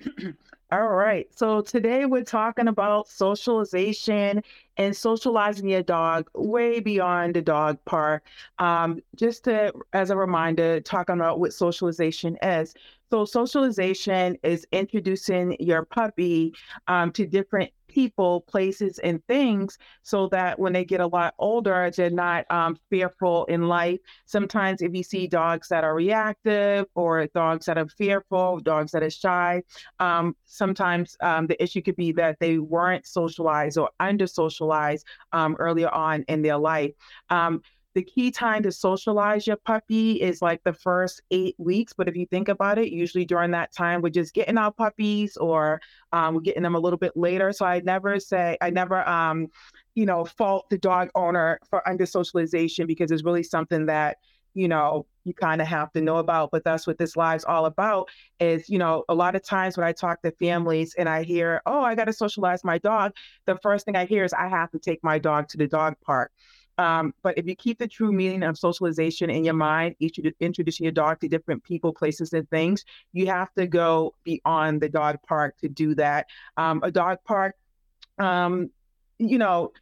All right. So today we're talking about socialization and socializing your dog way beyond the dog park. Um, just to, as a reminder, talking about what socialization is. So socialization is introducing your puppy um, to different people, places, and things so that when they get a lot older, they're not um, fearful in life. Sometimes, if you see dogs that are reactive or dogs that are fearful, dogs that are shy, um, sometimes um, the issue could be that they weren't socialized or under socialized um, earlier on in their life. The key time to socialize your puppy is like the first eight weeks. But if you think about it, usually during that time, we're just getting our puppies or um, we're getting them a little bit later. So I never say, I never, um, you know, fault the dog owner for under socialization because it's really something that, you know, you kind of have to know about. But that's what this live's all about is, you know, a lot of times when I talk to families and I hear, oh, I got to socialize my dog, the first thing I hear is I have to take my dog to the dog park. Um, but if you keep the true meaning of socialization in your mind, each introducing your dog to different people, places, and things, you have to go beyond the dog park to do that. Um, a dog park, um, you know,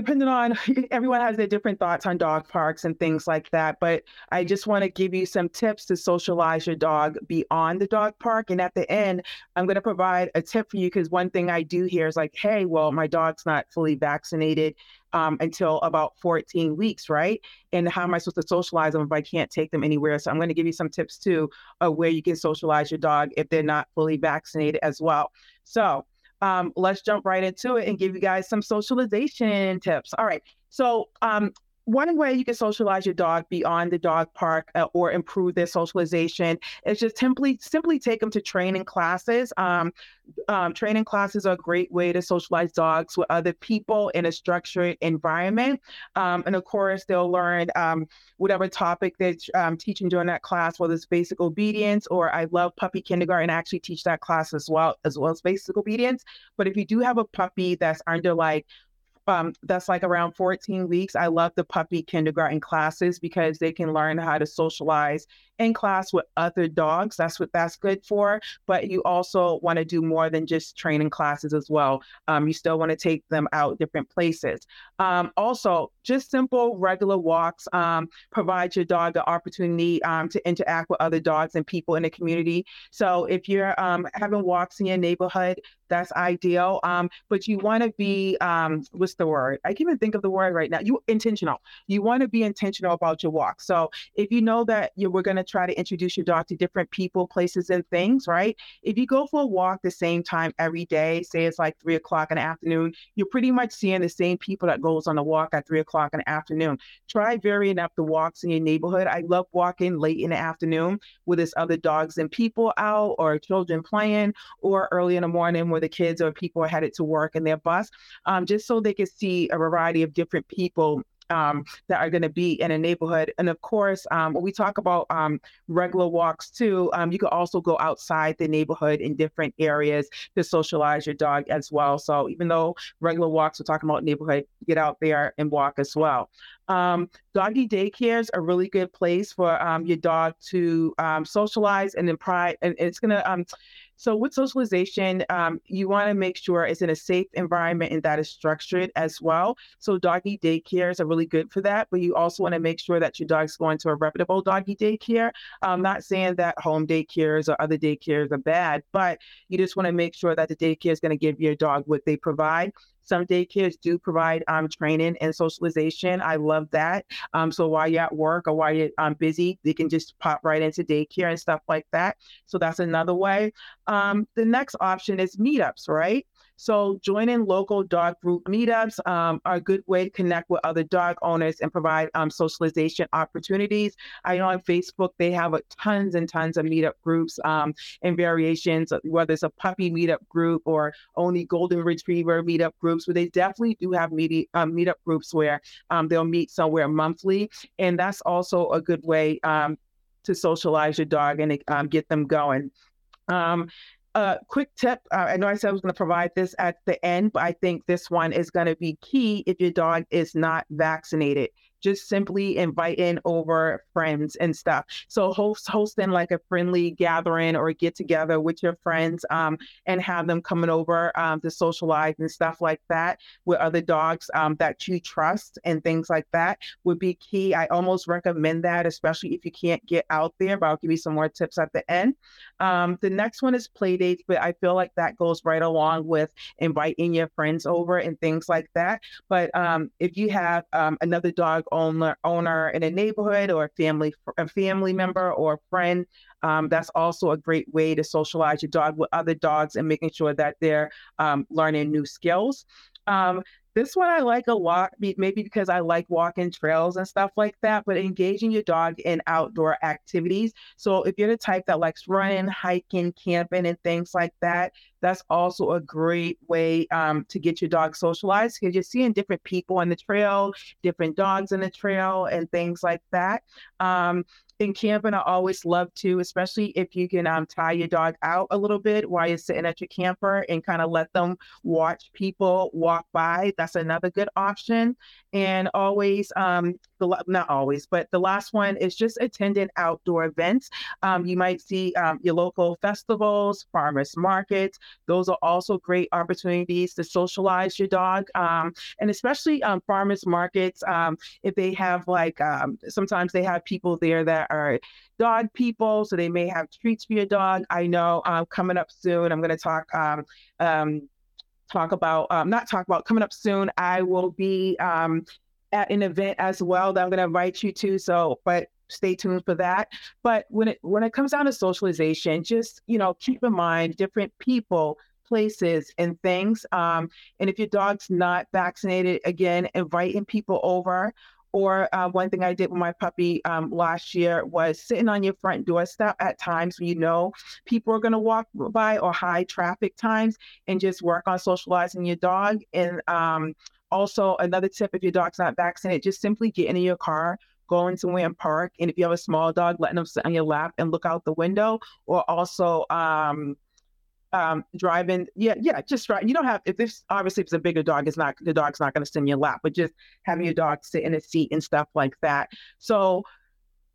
depending on everyone has their different thoughts on dog parks and things like that but i just want to give you some tips to socialize your dog beyond the dog park and at the end i'm going to provide a tip for you because one thing i do here is like hey well my dog's not fully vaccinated um, until about 14 weeks right? And how am i supposed to socialize them if i can't take them anywhere? So i'm going to give you some tips too of where you can socialize your dog if they're not fully vaccinated as well. So um, let's jump right into it and give you guys some socialization tips. All right. So, um, one way you can socialize your dog beyond the dog park uh, or improve their socialization is just simply simply take them to training classes. Um, um, training classes are a great way to socialize dogs with other people in a structured environment. Um, and of course, they'll learn um, whatever topic they're um, teaching during that class, whether it's basic obedience or I love puppy kindergarten. I actually teach that class as well, as well as basic obedience. But if you do have a puppy that's under like um, that's like around 14 weeks. I love the puppy kindergarten classes because they can learn how to socialize in class with other dogs. That's what that's good for. But you also want to do more than just training classes as well. Um, you still want to take them out different places. Um, also, just simple regular walks um, provide your dog the opportunity um, to interact with other dogs and people in the community. So if you're um, having walks in your neighborhood, that's ideal. Um, but you want to be what's the word? I can't even think of the word right now. You intentional. You want to be intentional about your walk. So if you know that you we're going to try to introduce your dog to different people, places, and things, right? If you go for a walk the same time every day, say it's like three o'clock in the afternoon, you're pretty much seeing the same people that goes on a walk at three o'clock in the afternoon. Try varying up the walks in your neighborhood. I love walking late in the afternoon with there's other dogs and people out or children playing or early in the morning the kids or people are headed to work in their bus, um, just so they can see a variety of different people um, that are going to be in a neighborhood. And of course, um, when we talk about um, regular walks too, um, you can also go outside the neighborhood in different areas to socialize your dog as well. So even though regular walks, we're talking about neighborhood, get out there and walk as well. Um, doggy daycare is a really good place for um, your dog to socialize and then pride, and it's gonna um, so with socialization, um, you want to make sure it's in a safe environment and that is structured as well. So doggy daycares are really good for that, but you also want to make sure that your dog's going to a reputable doggy daycare. I'm not saying that home daycares or other daycares are bad, but you just want to make sure that the daycare is going to give your dog what they provide. Some daycares do provide um, training and socialization. I love that. Um, so while you're at work or while you're um, busy, they can just pop right into daycare and stuff like that. So that's another way. Um, the next option is meetups, right? So joining local dog group meetups um, are a good way to connect with other dog owners and provide um, socialization opportunities. I know on Facebook they have uh, tons and tons of meetup groups um, and variations, whether it's a puppy meetup group or only golden retriever meetup groups, but they definitely do have meet, um, meetup groups where um, they'll meet somewhere monthly. And that's also a good way um, to socialize your dog and get them going. Um, a quick tip uh, I know I said I was going to provide this at the end, but I think this one is going to be key if your dog is not vaccinated. Just simply inviting over friends and stuff. So host hosting like a friendly gathering or get together with your friends um, and have them coming over um, to socialize and stuff like that with other dogs um, that you trust and things like that would be key. I almost recommend that, especially if you can't get out there. But I'll give you some more tips at the end. Um, the next one is play dates, but I feel like that goes right along with inviting your friends over and things like that. But um, if you have um, another dog owner owner in a neighborhood or a family a family member or a friend um, that's also a great way to socialize your dog with other dogs and making sure that they're um, learning new skills. Um, this one I like a lot, maybe because I like walking trails and stuff like that, but engaging your dog in outdoor activities. So if you're the type that likes running, hiking, camping, and things like that, that's also a great way um, to get your dog socialized because you're seeing different people on the trail, different dogs in the trail, and things like that. Um, in camping, I always love to, especially if you can um, tie your dog out a little bit while you're sitting at your camper and kind of let them watch people walk by. That's another good option. And always, um, the not always, but the last one is just attending outdoor events. Um, you might see um, your local festivals, farmers markets. Those are also great opportunities to socialize your dog, um, and especially um, farmers markets. Um, if they have like, sometimes they have people there that are dog people, so they may have treats for your dog. I know um, coming up soon, I'm going to talk um, um, talk about um, not talk about coming up soon. I will be um, at an event as well that I'm going to invite you to. So, but stay tuned for that. But when it when it comes down to socialization, just you know keep in mind different people places and things. Um, and if your dog's not vaccinated, again, inviting people over or uh, one thing I did with my puppy um, last year was sitting on your front doorstep at times when you know people are going to walk by or high traffic times and just work on socializing your dog. And um, also, another tip if your dog's not vaccinated, just simply get into your car, going somewhere and park. And if you have a small dog, letting them sit on your lap and look out the window, or also, um, um, driving. Yeah, yeah, just right. You don't have if this obviously if it's a bigger dog, it's not the dog's not going to sit in your lap, but just having your dog sit in a seat and stuff like that. So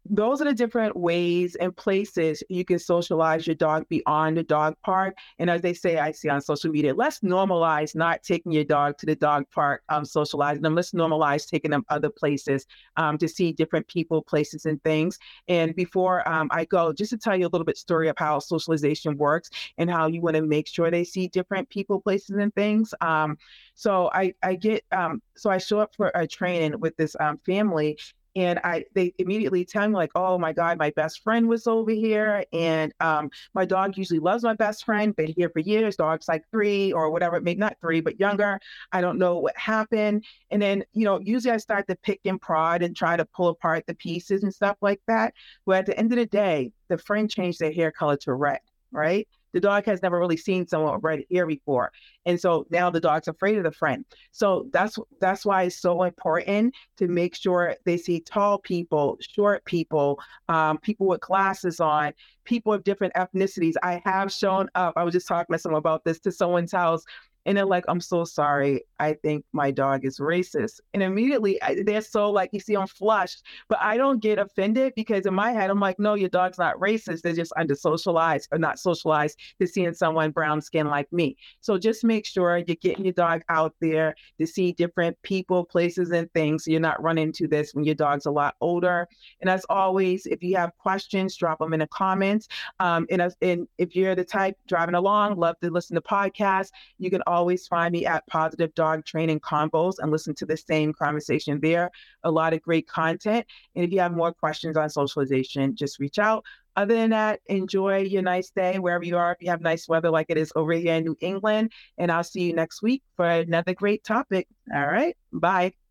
those are the different ways and places you can socialize your dog beyond the dog park. And as they say, I see on social media, let's normalize not taking your dog to the dog park, um, socializing them. Let's normalize taking them other places um, to see different people, places, and things. And before um, I go, just to tell you a little bit story of how socialization works and how you want to make sure they see different people, places, and things. Um, so I, I get, um, so I show up for a training with this um, family and I they immediately tell me like, oh my God, my best friend was over here, and um, my dog usually loves my best friend. Been here for years. Dog's like three or whatever, maybe not three, but younger. I don't know what happened. And then you know, usually I start to pick and prod and try to pull apart the pieces and stuff like that. But at the end of the day, the friend changed their hair color to red, right? The dog has never really seen someone with red hair before. And so now the dog's afraid of the friend. So that's that's why it's so important to make sure they see tall people short people um, people with glasses on people of different ethnicities. I have shown up i was just talking to someone about this to someone's house and they're like, I'm so sorry. I think my dog is racist. And immediately I, they're so like, you see, I'm flushed, but I don't get offended because in my head, I'm like, no, your dog's not racist. They're just under socialized or not socialized to seeing someone brown skin like me. So just make sure you're getting your dog out there to see different people, places, and things. So you're not running into this when your dog's a lot older. And as always, if you have questions, drop them in the comments. Um, and, and if you're the type driving along, love to listen to podcasts, you can always find me at Positive Dog Training Convos and listen to the same conversation there. A lot of great content. And if you have more questions on socialization, just reach out. Other than that, enjoy your nice day wherever you are. If you have nice weather like it is over here in New England, and I'll see you next week for another great topic. All right. Bye.